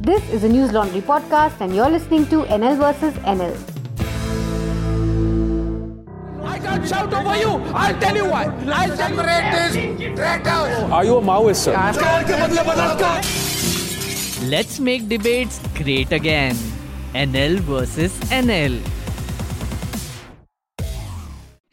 This is a Newslaundry podcast, and you're listening to NL versus NL. I can't shout over you. I'll tell you why. I'll separate this traitors. Are you a Maoist, sir? Let's make debates great again. NL versus NL.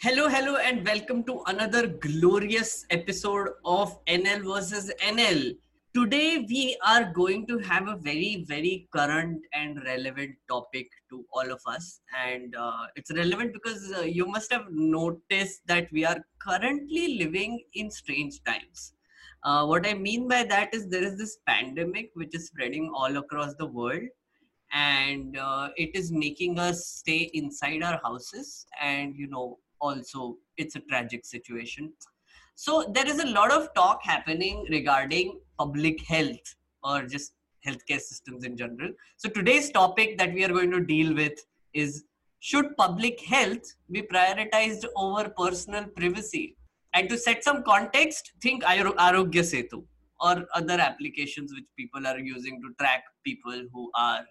Hello, hello, and welcome to another glorious episode of NL versus NL. Today, we are going to have a very, very current and relevant topic to all of us. And uh, it's relevant because uh, you must have noticed that we are currently living in strange times. Uh, what I mean by that is there is this pandemic which is spreading all across the world, and uh, it is making us stay inside our houses. And you know, also, it's a tragic situation so there is a lot of talk happening regarding public health or just healthcare systems in general. So today's topic that we are going to deal with is should public health be prioritized over personal privacy? And to set some context, think Aarogya Setu or other applications which people are using to track people who are,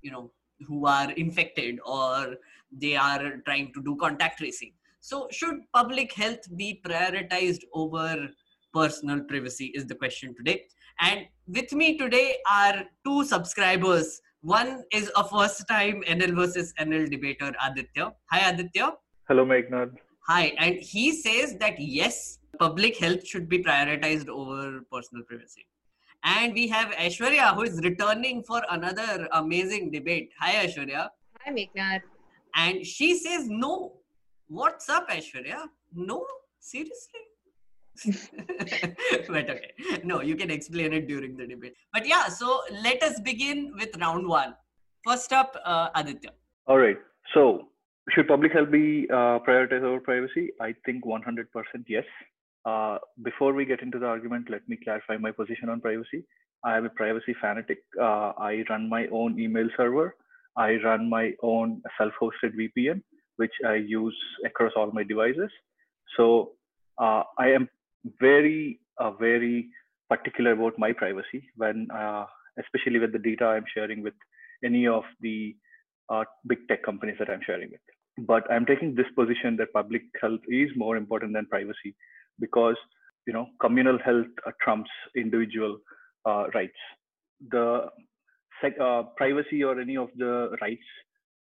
you know, who are infected or they are trying to do contact tracing. So, should public health be prioritized over personal privacy? Is the question today. And with me today are two subscribers. One is a first time NL versus NL debater, Aditya. Hi, Aditya. Hello, Meghnad. Hi. And he says that yes, public health should be prioritized over personal privacy. And we have Aishwarya, who is returning for another amazing debate. Hi, Aishwarya. Hi, Meghnad. And she says no, What's up, Aishwarya? No, seriously? but okay, no, you can explain it during the debate. But yeah, so let us begin with round one. First up, uh, Aditya. All right. So, should public health be uh, prioritized over privacy? I think 100% yes. Uh, before we get into the argument, let me clarify my position on privacy. I am a privacy fanatic. Uh, I run my own email server. I run my own self-hosted VPN which I use across all my devices. So uh, I am very, uh, very particular about my privacy when, uh, especially with the data I'm sharing with any of the uh, big tech companies that I'm sharing with. But I'm taking this position that public health is more important than privacy because you know communal health uh, trumps individual uh, rights. The privacy or any of the rights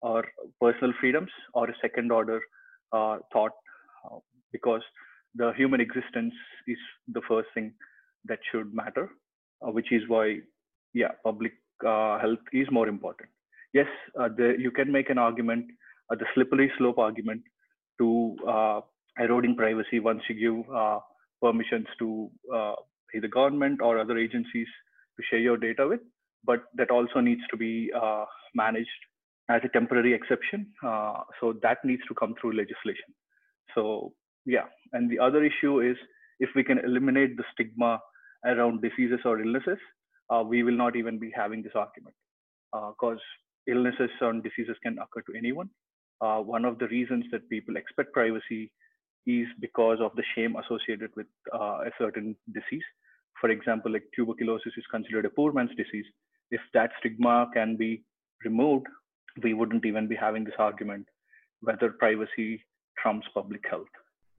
or personal freedoms or a second order uh, thought uh, because the human existence is the first thing that should matter uh, which is why yeah public uh, health is more important. Yes uh, the, you can make an argument the slippery slope argument to eroding privacy once you give permissions to either government or other agencies to share your data with but that also needs to be managed as a temporary exception. Uh, so that needs to come through legislation. So yeah, and the other issue is if we can eliminate the stigma around diseases or illnesses, uh, we will not even be having this argument because uh, illnesses and diseases can occur to anyone. Uh, one of the reasons that people expect privacy is because of the shame associated with uh, a certain disease. For example, like tuberculosis is considered a poor man's disease. If that stigma can be removed we wouldn't even be having this argument whether privacy trumps public health.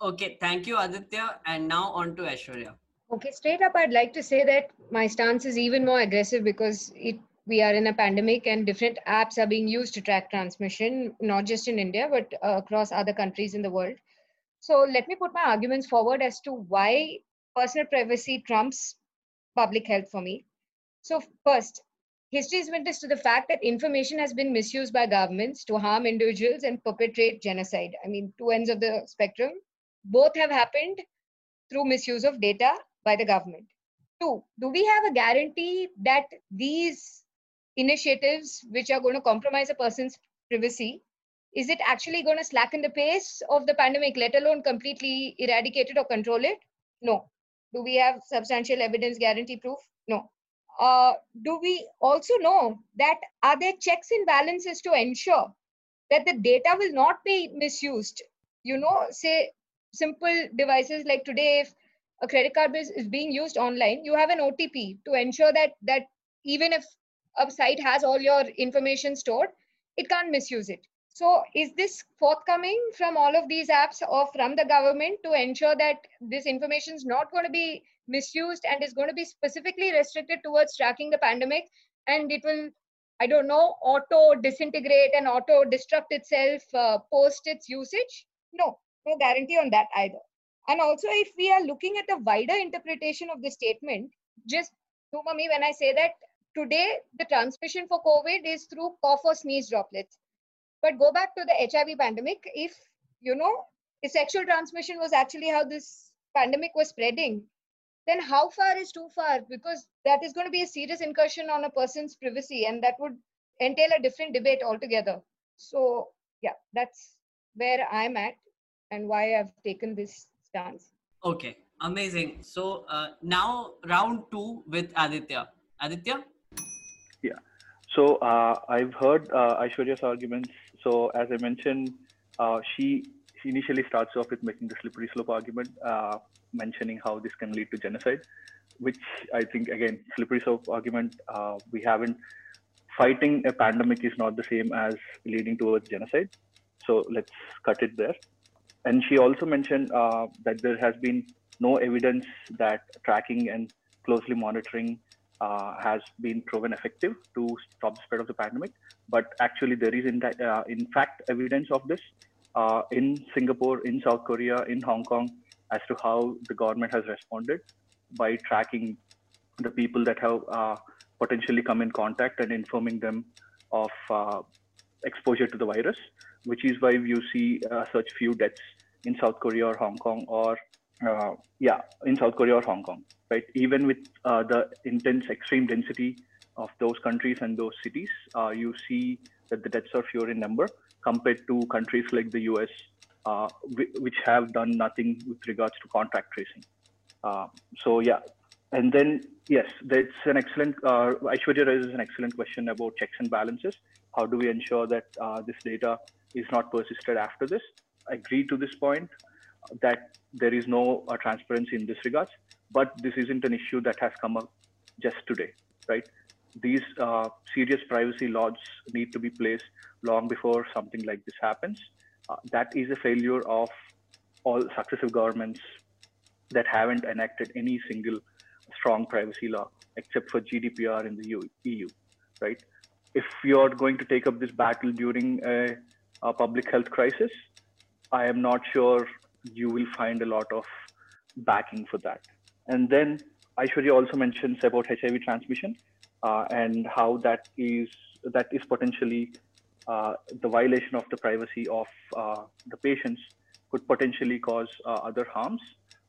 Okay, thank you, Aditya. And now on to Aishwarya. Okay, straight up, I'd like to say that my stance is even more aggressive because it we are in a pandemic and different apps are being used to track transmission, not just in India, but uh, across other countries in the world. So let me put my arguments forward as to why personal privacy trumps public health for me. So first, History is witness to the fact that information has been misused by governments to harm individuals and perpetrate genocide. I mean, two ends of the spectrum. Both have happened through misuse of data by the government. Two, do we have a guarantee that these initiatives, which are going to compromise a person's privacy, is it actually going to slacken the pace of the pandemic, let alone completely eradicate it or control it? No. Do we have substantial evidence guarantee proof? No uh, do we also know that are there checks and balances to ensure that the data will not be misused? You know, say simple devices like today, if a credit card is, is being used online, you have an OTP to ensure that that even if a site has all your information stored, it can't misuse it. So is this forthcoming from all of these apps or from the government to ensure that this information is not going to be misused and is going to be specifically restricted towards tracking the pandemic. And it will i don't know auto disintegrate and auto destruct itself uh, post its usage? No no guarantee on that either. And also if we are looking at the wider interpretation of the statement just to me when i say that today the transmission for covid is through cough or sneeze droplets. But go back to the hiv pandemic if you know sexual transmission was actually how this pandemic was spreading then how far is too far? Because that is going to be a serious incursion on a person's privacy, and that would entail a different debate altogether. So, yeah, that's where I'm at and why I've taken this stance. Okay, amazing. So uh, now round two with Aditya. Aditya? Yeah. So uh, I've heard uh, Aishwarya's arguments. So as I mentioned, uh, she, she initially starts off with making the slippery slope argument. Mentioning how this can lead to genocide, which I think again slippery slope argument. Uh, we haven't fighting a pandemic is not the same as leading towards genocide. So let's cut it there. And she also mentioned uh, that there has been no evidence that tracking and closely monitoring uh, has been proven effective to stop the spread of the pandemic. But actually, there is in, uh, in fact evidence of this uh, in Singapore, in South Korea, in Hong Kong, as to how the government has responded by tracking the people that have uh, potentially come in contact and informing them of uh, exposure to the virus, which is why you see uh, such few deaths in South Korea or Hong Kong or uh, yeah, in South Korea or Hong Kong, right? Even with uh, the intense extreme density of those countries and those cities, you see that the deaths are fewer in number compared to countries like the US uh, which have done nothing with regards to contact tracing. Uh, so yeah, and then yes, that's an excellent. Uh, Aishwarya raises an excellent question about checks and balances. How do we ensure that uh, this data is not persisted after this? I agree to this point that there is no uh, transparency in this regards, but this isn't an issue that has come up just today, right? These uh, serious privacy laws need to be placed long before something like this happens uh, that is a failure of all successive governments that haven't enacted any single strong privacy law except for GDPR in the EU, right? If you're going to take up this battle during a, a public health crisis, I am not sure you will find a lot of backing for that. And then Aishwarya also mentions about HIV transmission and how that is that is potentially uh, the violation of the privacy of uh, the patients could potentially cause uh, other harms.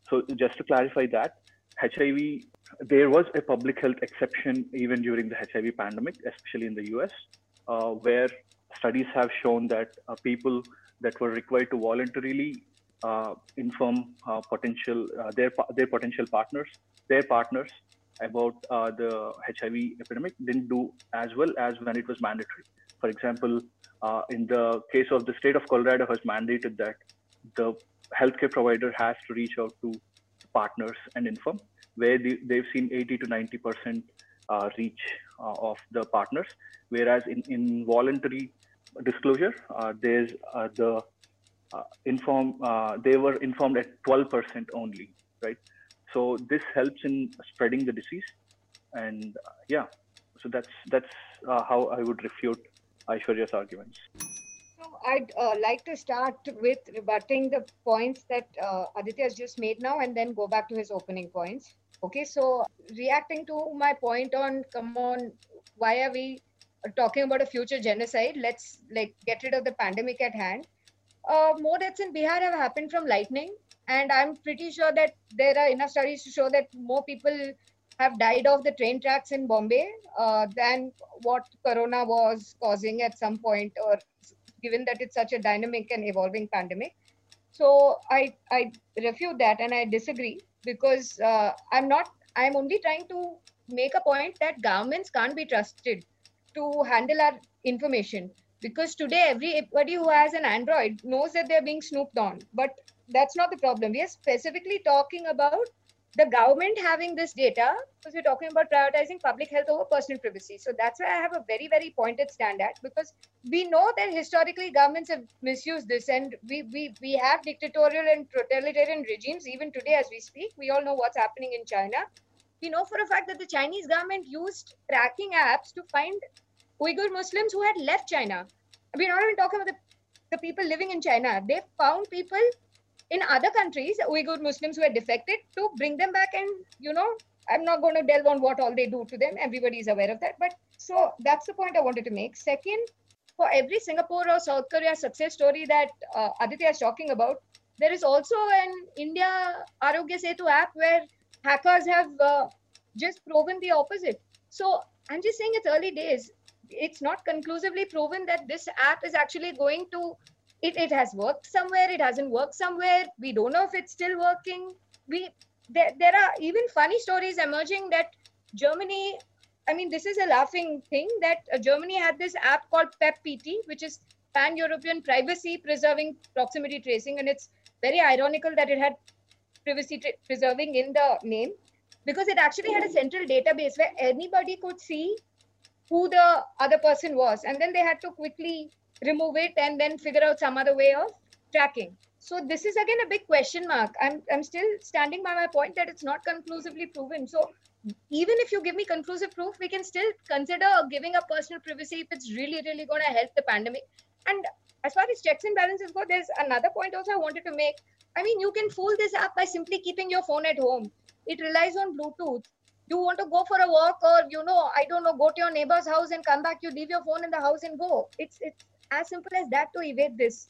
So just to clarify that, HIV, there was a public health exception even during the HIV pandemic, especially in the US, uh, where studies have shown that uh, people that were required to voluntarily uh, inform potential their their potential partners, their partners about the HIV epidemic didn't do as well as when it was mandatory. For example, uh, in the case of the state of Colorado has mandated that the healthcare provider has to reach out to partners and inform, where they, have seen 80 to 90 percent uh, reach uh, of the partners, whereas in, in voluntary disclosure, uh, there's uh, the uh, inform they were informed at 12 percent only, right? So this helps in spreading the disease, and yeah, so that's that's how I would refute Aishwarya's arguments. So I'd uh, like to start with rebutting the points that uh, Aditya has just made now and then go back to his opening points. Okay, so reacting to my point on, come on, why are we talking about a future genocide? Let's like get rid of the pandemic at hand. Uh, more deaths in Bihar have happened from lightning, and I'm pretty sure that there are enough studies to show that more people have died off the train tracks in Bombay uh, than what Corona was causing at some point, or given that it's such a dynamic and evolving pandemic. So I, I refute that and I disagree because uh, I'm not, I'm only trying to make a point that governments can't be trusted to handle our information because today everybody who has an Android knows that they're being snooped on. But that's not the problem. We are specifically talking about the government having this data, because we're talking about prioritizing public health over personal privacy. So that's why I have a very, very pointed stand at because we know that historically governments have misused this and we, we, we have dictatorial and totalitarian regimes even today as we speak. We all know what's happening in China. We know for a fact that the Chinese government used tracking apps to find Uyghur Muslims who had left China. We're not even talking about the, the people living in China. They found people in other countries, Uyghur Muslims who had defected to bring them back and, you know, I'm not going to delve on what all they do to them. Everybody is aware of that. But so that's the point I wanted to make. Second, for every Singapore or South Korea success story that uh, Aditya is talking about, there is also an India Aarogya Setu app where hackers have uh, just proven the opposite. So I'm just saying it's early days. It's not conclusively proven that this app is actually going to it, it has worked somewhere it hasn't worked somewhere. We don't know if it's still working. We there, there are even funny stories emerging that germany i mean this is a laughing thing that uh, germany had this app called PEPP-PT which is pan-european privacy preserving proximity tracing. And it's very ironical that it had privacy preserving in the name because it actually had a central database where anybody could see who the other person was. And then they had to quickly remove it and then figure out some other way of tracking. So this is again a big question mark. I'm i'm still standing by my point that it's not conclusively proven. So even if you give me conclusive proof we can still consider giving up personal privacy if it's really really going to help the pandemic. And as far as checks and balances go there's another point also i wanted to make. I mean you can fool this app by simply keeping your phone at home. It relies on bluetooth. You want to go for a walk or you know i don't know go to your neighbor's house and come back you leave your phone in the house and go. It's it's as simple as that to evade this.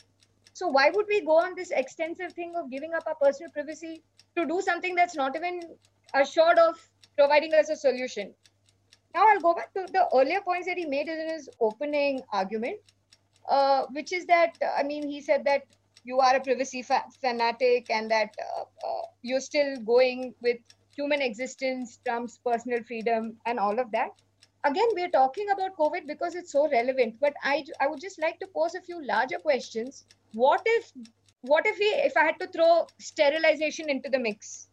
So why would we go on this extensive thing of giving up our personal privacy to do something that's not even assured of providing us a solution? Now I'll go back to the earlier points that he made in his opening argument, uh, which is that I mean he said that you are a privacy fa- fanatic and that uh, uh, you're still going with human existence trumps personal freedom and all of that again we're talking about covid because it's so relevant but i i would just like to pose a few larger questions. What if what if we if i had to throw sterilization into the mix?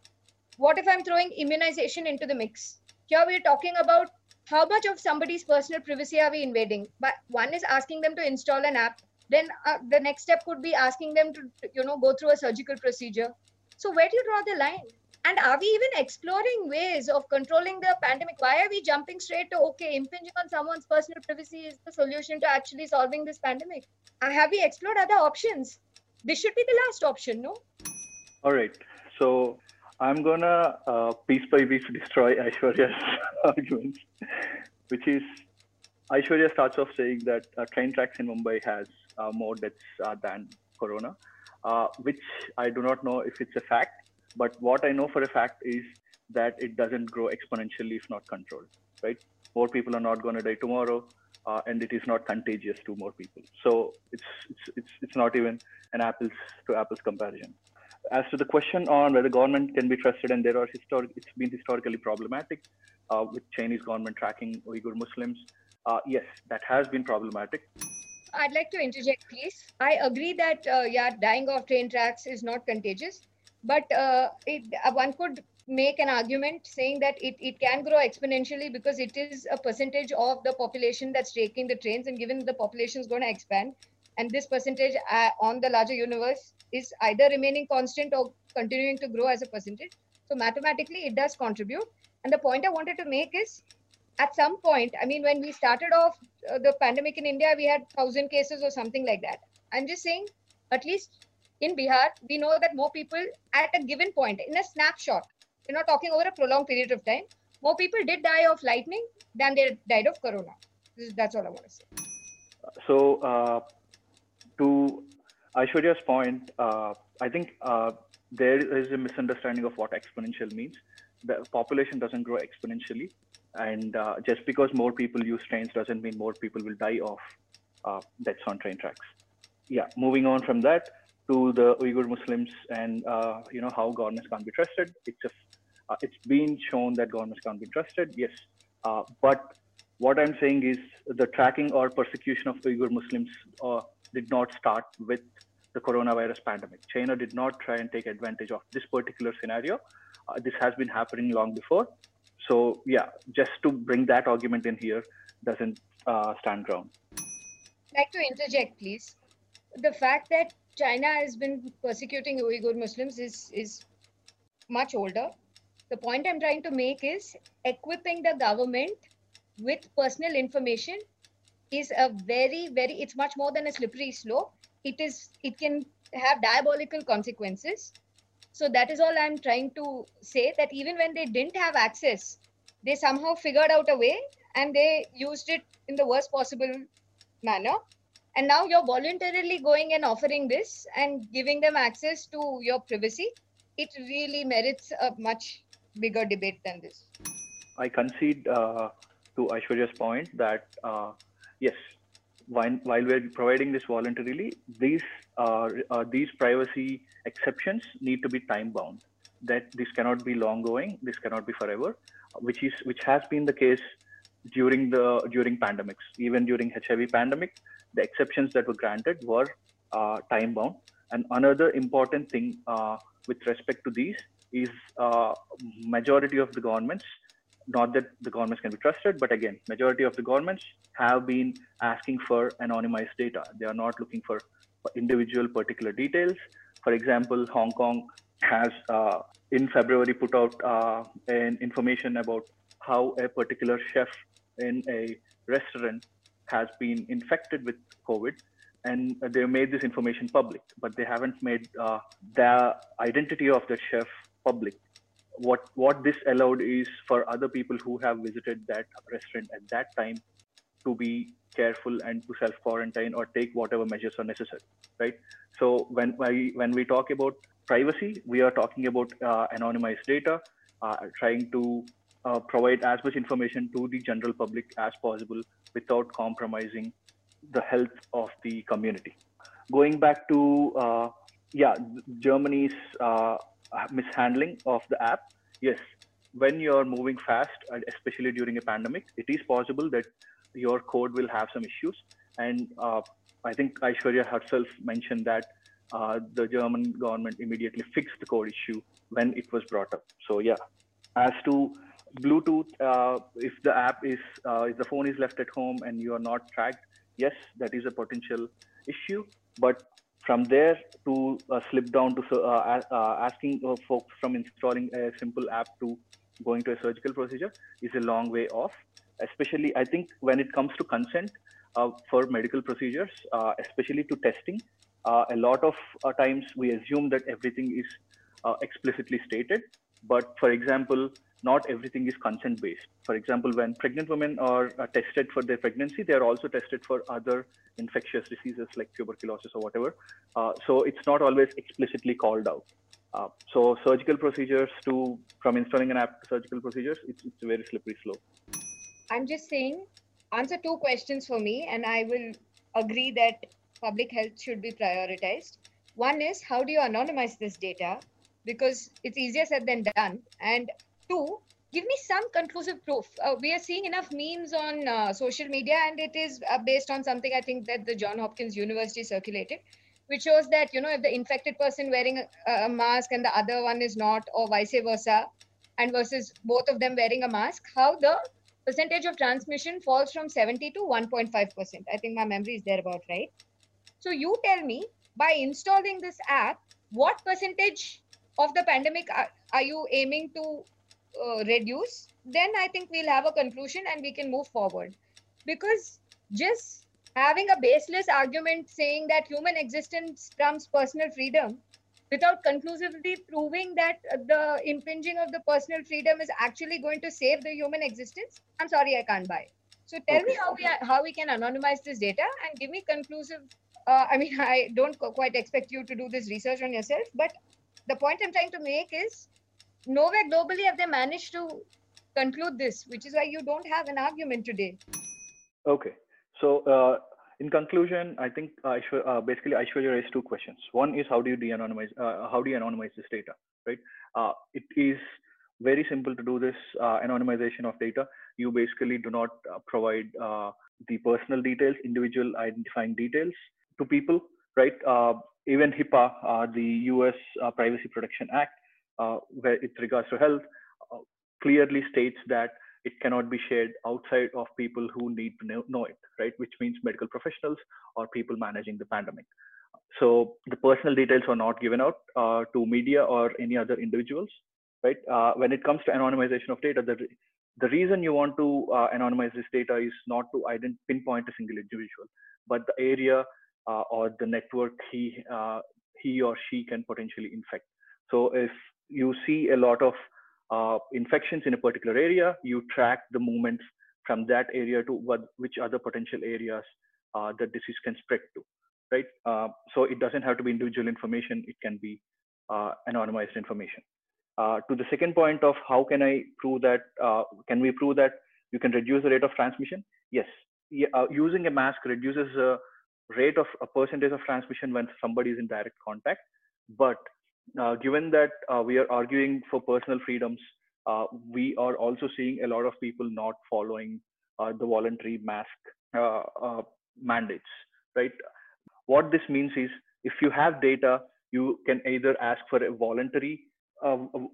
What if i'm throwing immunization into the mix? Here we're talking about how much of somebody's personal privacy are we invading? But one is asking them to install an app. Then uh, the next step could be asking them to you know go through a surgical procedure. So where do you draw the line and are we even exploring ways of controlling the pandemic? Why are we jumping straight to, okay, impinging on someone's personal privacy is the solution to actually solving this pandemic? Uh, have we explored other options? This should be the last option, no? All right. So I'm gonna uh, piece by piece destroy Aishwarya's arguments, which is Aishwarya starts off saying that uh, train tracks in Mumbai has uh, more deaths uh, than Corona, uh, which I do not know if it's a fact but what I know for a fact is that it doesn't grow exponentially if not controlled, right? More people are not going to die tomorrow, uh, and it is not contagious to more people. So it's, it's, it's, it's not even an apples to apples comparison. As to the question on whether government can be trusted, and there are historic, it's been historically problematic uh, with Chinese government tracking Uyghur Muslims. Uh, yes, that has been problematic. I'd like to interject, please. I agree that uh, yeah, dying off train tracks is not contagious but uh, it, uh, one could make an argument saying that it, it can grow exponentially because it is a percentage of the population that's taking the trains and given the population is going to expand. And this percentage uh, on the larger universe is either remaining constant or continuing to grow as a percentage. So mathematically it does contribute. And the point i wanted to make is at some point i mean when we started off uh, the pandemic in india we had 1000 cases or something like that. I'm just saying at least in Bihar, we know that more people at a given point, in a snapshot, we're not talking over a prolonged period of time, more people did die of lightning than they died of corona. That's all I want to say. So, uh, to Aishwarya's point, uh, I think uh, there is a misunderstanding of what exponential means. The population doesn't grow exponentially, and uh, just because more people use trains doesn't mean more people will die of uh, deaths on train tracks. Yeah, moving on from that, to the Uyghur Muslims and uh, you know how governments can't be trusted. It's a, uh, it's been shown that governments can't be trusted. Yes, uh, but what I'm saying is the tracking or persecution of Uyghur Muslims uh, did not start with the coronavirus pandemic. China did not try and take advantage of this particular scenario Uh, this has been happening long before. So yeah, just to bring that argument in here doesn't uh, stand ground. I'd like to interject, please. The fact that China has been persecuting Uyghur Muslims is, is much older. The point I'm trying to make is equipping the government with personal information is a very, very, it's much more than a slippery slope. It is, it can have diabolical consequences. So that is all I'm trying to say that even when they didn't have access, they somehow figured out a way and they used it in the worst possible manner and now you're voluntarily going and offering this and giving them access to your privacy it really merits a much bigger debate than this. I concede uh, to aishwarya's point that uh, yes while, while we're providing this voluntarily these uh, uh these privacy exceptions need to be time bound that this cannot be long going this cannot be forever which is which has been the case during the during pandemics even during hiv pandemic the exceptions that were granted were uh, time bound. And another important thing uh, with respect to these is uh, majority of the governments not that the governments can be trusted but again majority of the governments have been asking for anonymized data. They are not looking for individual particular details. For example hong kong has uh, in february put out uh, an information about how a particular chef in a restaurant has been infected with COVID and they made this information public, but they haven't made uh, the identity of the chef public. What what this allowed is for other people who have visited that restaurant at that time to be careful and to self quarantine or take whatever measures are necessary, right? So when we when we talk about privacy, we are talking about uh, anonymized data, uh, trying to uh, provide as much information to the general public as possible without compromising the health of the community. Going back to uh, yeah, Germany's uh, mishandling of the app. Yes, when you're moving fast, especially during a pandemic, it is possible that your code will have some issues. And uh, I think Aishwarya herself mentioned that uh, the German government immediately fixed the code issue when it was brought up. So yeah, as to Bluetooth, uh, if the app is, uh, if the phone is left at home and you are not tracked, yes, that is a potential issue. But from there to uh, slip down to uh, uh, asking uh, folks from installing a simple app to going to a surgical procedure is a long way off. Especially, I think when it comes to consent for medical procedures, especially to testing, a lot of times we assume that everything is explicitly stated. But for example, not everything is consent based. For example, when pregnant women are, are, tested for their pregnancy, they are also tested for other infectious diseases like tuberculosis or whatever. Uh, so it's not always explicitly called out. Uh, so surgical procedures to from installing an app to surgical procedures, it's, it's a very slippery slope. I'm just saying, answer two questions for me, and I will agree that public health should be prioritized. One is how do you anonymize this data? Because it's easier said than done. And Two, give me some conclusive proof. Uh, we are seeing enough memes on uh, social media, and it is uh, based on something I think that the John Hopkins University circulated, which shows that you know if the infected person wearing a, a mask and the other one is not, or vice versa, and versus both of them wearing a mask, how the percentage of transmission falls from 70 to 1.5 percent. I think my memory is there about right. So you tell me by installing this app, what percentage of the pandemic are, are you aiming to uh, reduce, then I think we'll have a conclusion and we can move forward. Because just having a baseless argument saying that human existence trumps personal freedom without conclusively proving that the impinging of the personal freedom is actually going to save the human existence, I'm sorry, I can't buy. it So tell okay. me how we how we can anonymize this data and give me conclusive. Uh, I mean, I don't quite expect you to do this research on yourself, but the point I'm trying to make is nowhere globally have they managed to conclude this, which is why you don't have an argument today. Okay. So, uh, in conclusion, I think uh, uh, basically Aishwarya raised two questions. One is how do you de-anonymize? Uh, how do you anonymize this data? Right. Uh, it is very simple to do this uh, anonymization of data. You basically do not provide the personal details, individual identifying details to people. Right. Even HIPAA, the U.S. Privacy Protection Act, uh, where with regards to health uh, clearly states that it cannot be shared outside of people who need to know, it, right? Which means medical professionals or people managing the pandemic. So the personal details are not given out uh, to media or any other individuals, right? Uh, when it comes to anonymization of data, the, the reason you want to uh, anonymize this data is not to pinpoint a single individual, but the area uh, or the network he, uh, he or she can potentially infect. So if you see a lot of uh, infections in a particular area, you track the movements from that area to what, which other potential areas uh, the disease can spread to, right? Uh, so it doesn't have to be individual information; it can be uh, anonymized information. Uh, to the second point of how can I prove that? Uh, can we prove that you can reduce the rate of transmission? Yes, yeah, using a mask reduces rate of a percentage of transmission when somebody is in direct contact, but uh, given that uh, we are arguing for personal freedoms, uh, we are also seeing a lot of people not following uh, the voluntary mask uh, uh, mandates, right? What this means is if you have data, you can either ask for a voluntary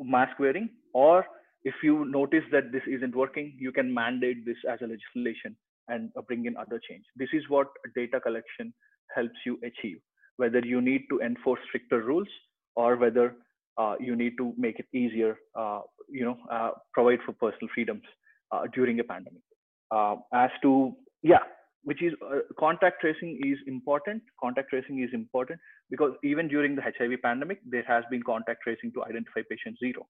mask wearing, or if you notice that this isn't working, you can mandate this as a legislation and bring in other change. This is what data collection helps you achieve, whether you need to enforce stricter rules or whether uh, you need to make it easier, uh, you know, uh, provide for personal freedoms uh, during a pandemic. Uh, as to, yeah, which is uh, contact tracing is important. Contact tracing is important because even during the HIV pandemic, there has been contact tracing to identify patient zero.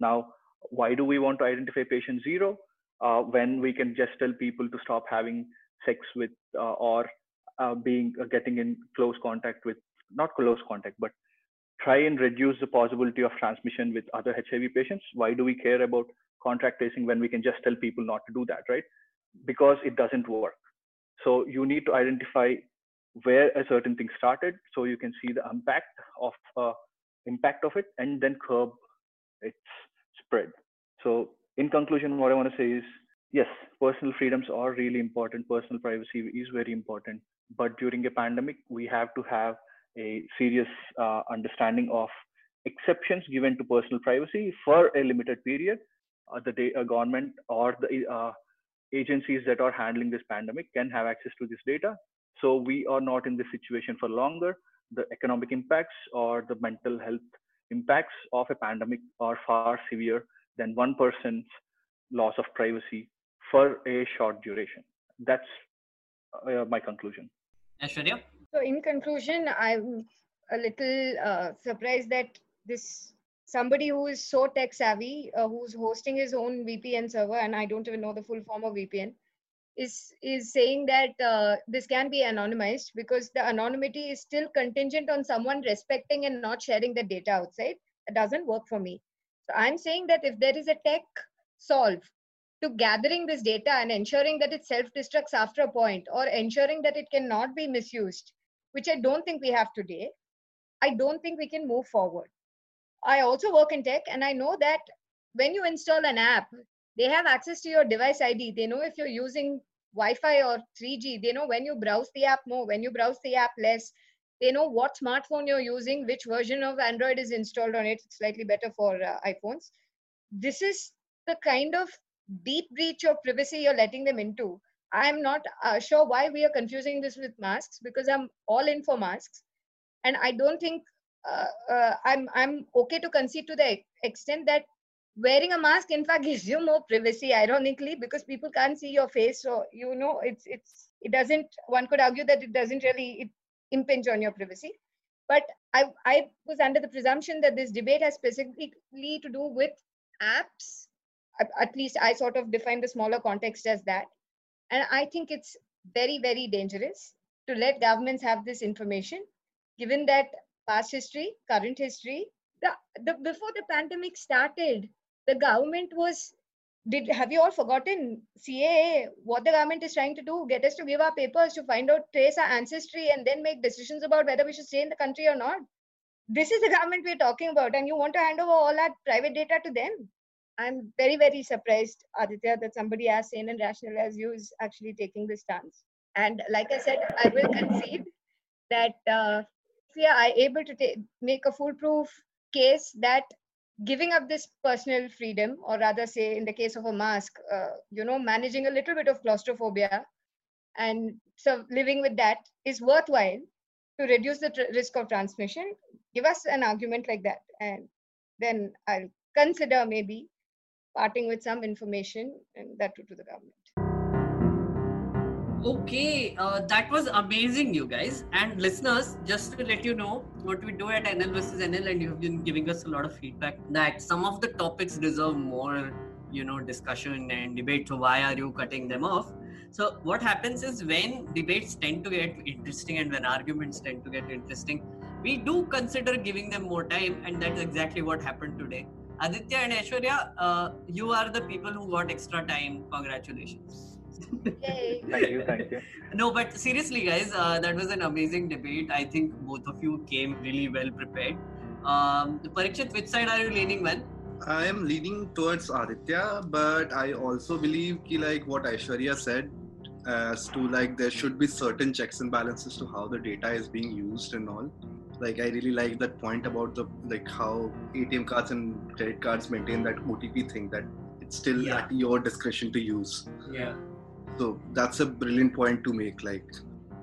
Now, why do we want to identify patient zero Uh, when we can just tell people to stop having sex with uh, or uh, being getting in close contact with not close contact, but try and reduce the possibility of transmission with other HIV patients. Why do we care about contact tracing when we can just tell people not to do that, right? Because it doesn't work. So you need to identify where a certain thing started, so you can see the impact of uh, impact of it, and then curb its spread. So in conclusion, what I want to say is yes, personal freedoms are really important. Personal privacy is very important. But during a pandemic, we have to have a serious uh, understanding of exceptions given to personal privacy for a limited period. Uh, the uh, government or the uh, agencies that are handling this pandemic can have access to this data. So we are not in this situation for longer. The economic impacts or the mental health impacts of a pandemic are far severe than one person's loss of privacy for a short duration. That's uh, my conclusion. Aishwarya? So, in conclusion, I'm a little uh, surprised that this somebody who is so tech savvy, uh, who's hosting his own VPN server, and I don't even know the full form of VPN, is is saying that uh, this can be anonymized because the anonymity is still contingent on someone respecting and not sharing the data outside. It doesn't work for me. So I'm saying that if there is a tech solve to gathering this data and ensuring that it self destructs after a point or ensuring that it cannot be misused which I don't think we have today, I don't think we can move forward. I also work in tech and I know that when you install an app, they have access to your device ID. They know if you're using Wi Fi or 3G. They know when you browse the app more, when you browse the app less. They know what smartphone you're using, which version of Android is installed on it. It's slightly better for uh, iPhones. This is the kind of deep breach of privacy you're letting them into I'm not uh, sure why we are confusing this with masks because I'm all in for masks, and I don't think uh, uh, I'm I'm okay to concede to the extent that wearing a mask in fact gives you more privacy. Ironically, because people can't see your face, so you know it's it's it doesn't. One could argue that it doesn't really impinge on your privacy. But I I was under the presumption that this debate has specifically to do with apps. At, least I sort of define the smaller context as that and I think it's very, very dangerous to let governments have this information, given that past history, current history, the, the before the pandemic started, the government was did have you all forgotten CAA? What the government is trying to do? Get us to give our papers to find out, trace our ancestry, and then make decisions about whether we should stay in the country or not. This is the government we're talking about, and you want to hand over all that private data to them. I'm very, very surprised, Aditya, that somebody as sane and rational as you is actually taking this stance. And like I said, I will concede that uh, if we are able to take, make a foolproof case that giving up this personal freedom, or rather, say, in the case of a mask, uh, you know, managing a little bit of claustrophobia and so living with that is worthwhile to reduce the tr- risk of transmission. Give us an argument like that, and then I'll consider maybe parting with some information and that too to the government. Okay, uh, that was amazing, you guys. And listeners, just to let you know what we do at NL versus NL, and you've been giving us a lot of feedback that some of the topics deserve more, you know, discussion and debate. So, why are you cutting them off? So, what happens is when debates tend to get interesting and when arguments tend to get interesting, we do consider giving them more time, and that's exactly what happened today. Aditya and Aishwarya, uh, you are the people who got extra time. Congratulations. Yay. Thank you, thank you. No, but seriously, guys, uh, that was an amazing debate. I think both of you came really well prepared. Um, Parikshit, which side are you leaning, man? I am leaning towards Aditya, but I also believe ki like what Aishwarya said, as to like there should be certain checks and balances to how the data is being used and all. Like I really like that point about the like how ATM cards and credit cards maintain that OTP thing that it's still Yeah. at your discretion to use. Yeah. So that's a brilliant point to make. Like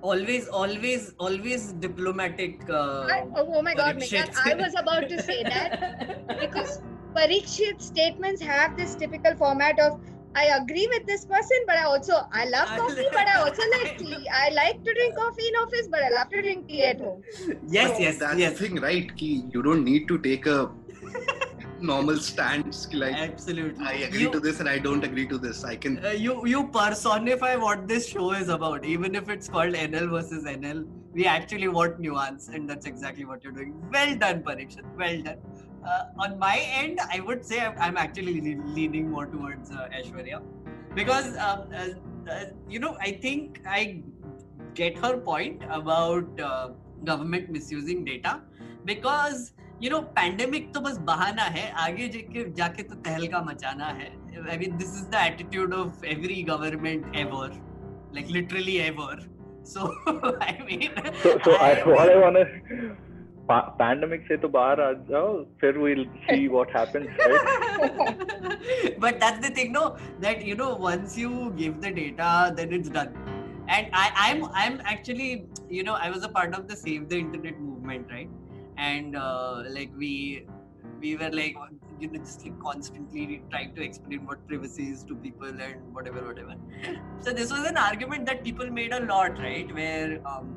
Always, always, always diplomatic. Uh, I, oh, oh my god, Parikshit. I was about to say that because parikshit statements have this typical format of I agree with this person, but I also I love I coffee, love- but I also like I tea. I like to drink coffee in office, but I love to drink tea at home. yes, but yes, that's yes. the thing, right? Ki you don't need to take a normal stance. Like Absolutely. I agree You- to this and I don't agree to this. I can uh, you you personify what this show is about even if it's called nl versus nl we actually want nuance and that's exactly what you're doing well done parikshit well done uh, on my end i would say i'm, I'm actually le- leaning more towards uh, aishwarya because um, you know i think i get her point about uh, government misusing data because you know pandemic तो बस बहाना है आगे जाके जाके तो तहलका मचाना है। I mean this is the attitude of every government ever like literally ever so I mean so I what I want pandemic से तो बाहर आ जाओ फिर we'll see what happens but that's the thing no that you know once you give the data then it's done And I, I'm, I'm actually, you know, I was a part of the Save the Internet movement, right? and uh, like we we were like you know just like constantly trying to explain what privacy is to people and whatever whatever. So this was an argument that people made a lot right? Where um,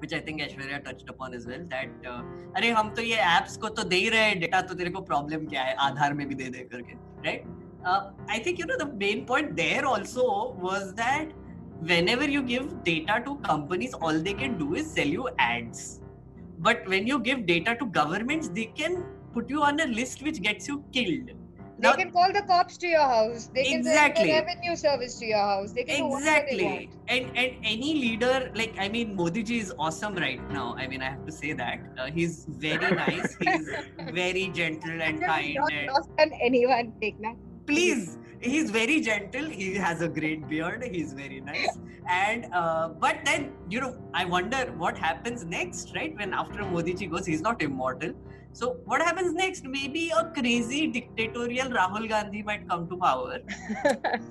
which I think Aishwarya touched upon as well that uh, अरे हम तो ये apps को तो दे ही रहे data तो तेरे को प्रॉब्लम क्या है? आधार में भी दे दे करके right uh, I think you know the main point there also was that whenever you give data to companies all they can do is sell you ads but when you give data to governments they can put you on a list which gets you killed They can call the cops to your house. They can send Exactly. the revenue service to your house. They can exactly and and any leader like i mean modi ji is awesome right now i mean i have to say that uh, he's very nice he's very gentle and kind Not and lost on anyone, Tekna. please he's very gentle. He has a great beard. He's very nice. And uh, but then you know i wonder what happens next right? When after modi ji goes he's not immortal. So what happens next? Maybe a crazy dictatorial rahul gandhi might come to power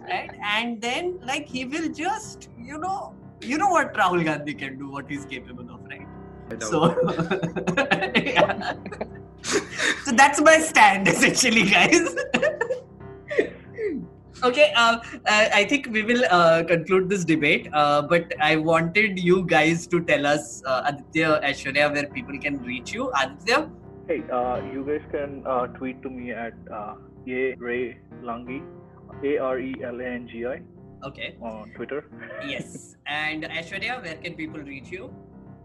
right? And then like he will just you know you know what rahul gandhi can do what he's capable of right? So so that's my stand essentially guys okay uh, uh, i think we will uh, conclude this debate. Uh, but i wanted you guys to tell us uh, aditya aishwarya where people can reach you. Aditya? Hey uh, you guys can uh, tweet to me at uh, a ray langi a r e l a n g i okay. on twitter. Yes. And aishwarya where can people reach you?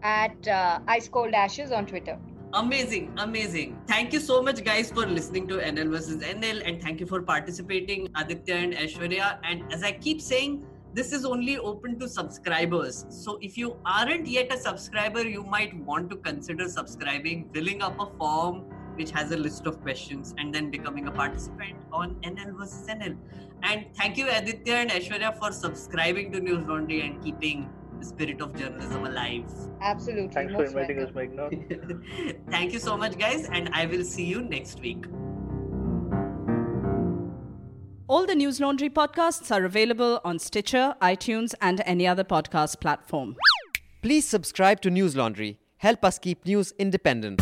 At uh, Ice Cold Ashes on Twitter. Amazing, amazing. Thank you so much, guys, for listening to NL versus NL, and thank you for participating, Aditya and Aishwarya. And as I keep saying, this is only open to subscribers. So if you aren't yet a subscriber, you might want to consider subscribing, filling up a form which has a list of questions, and then becoming a participant on NL versus NL. And thank you, Aditya and Aishwarya, for subscribing to Newslaundry and keeping spirit of journalism alive. Absolutely. Thanks for inviting welcome. us, Meghna. Thank you so much, guys, and I will see you next week. All the Newslaundry podcasts are available on Stitcher, iTunes, and any other podcast platform. Please subscribe to Newslaundry. Help us keep news independent